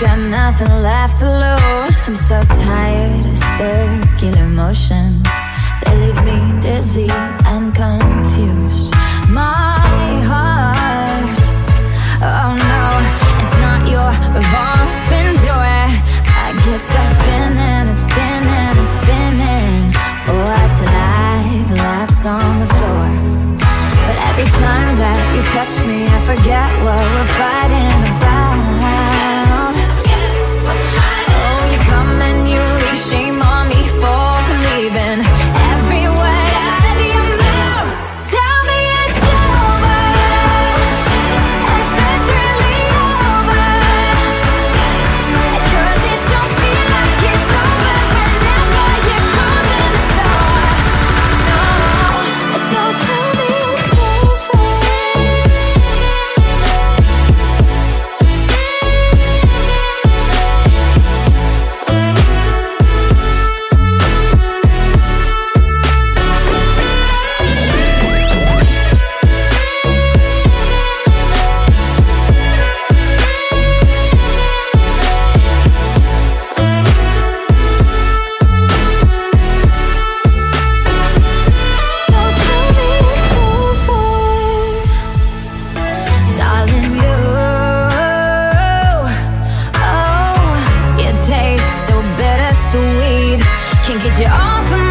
got nothing left to lose. I'm so tired of circular motions. They leave me dizzy and confused. My heart, oh no It's not your revolving door. I guess I'm spinning and spinning and spinning. Oh, till I laps on the floor. But every time that you touch me I forget what we're fighting can get you off of my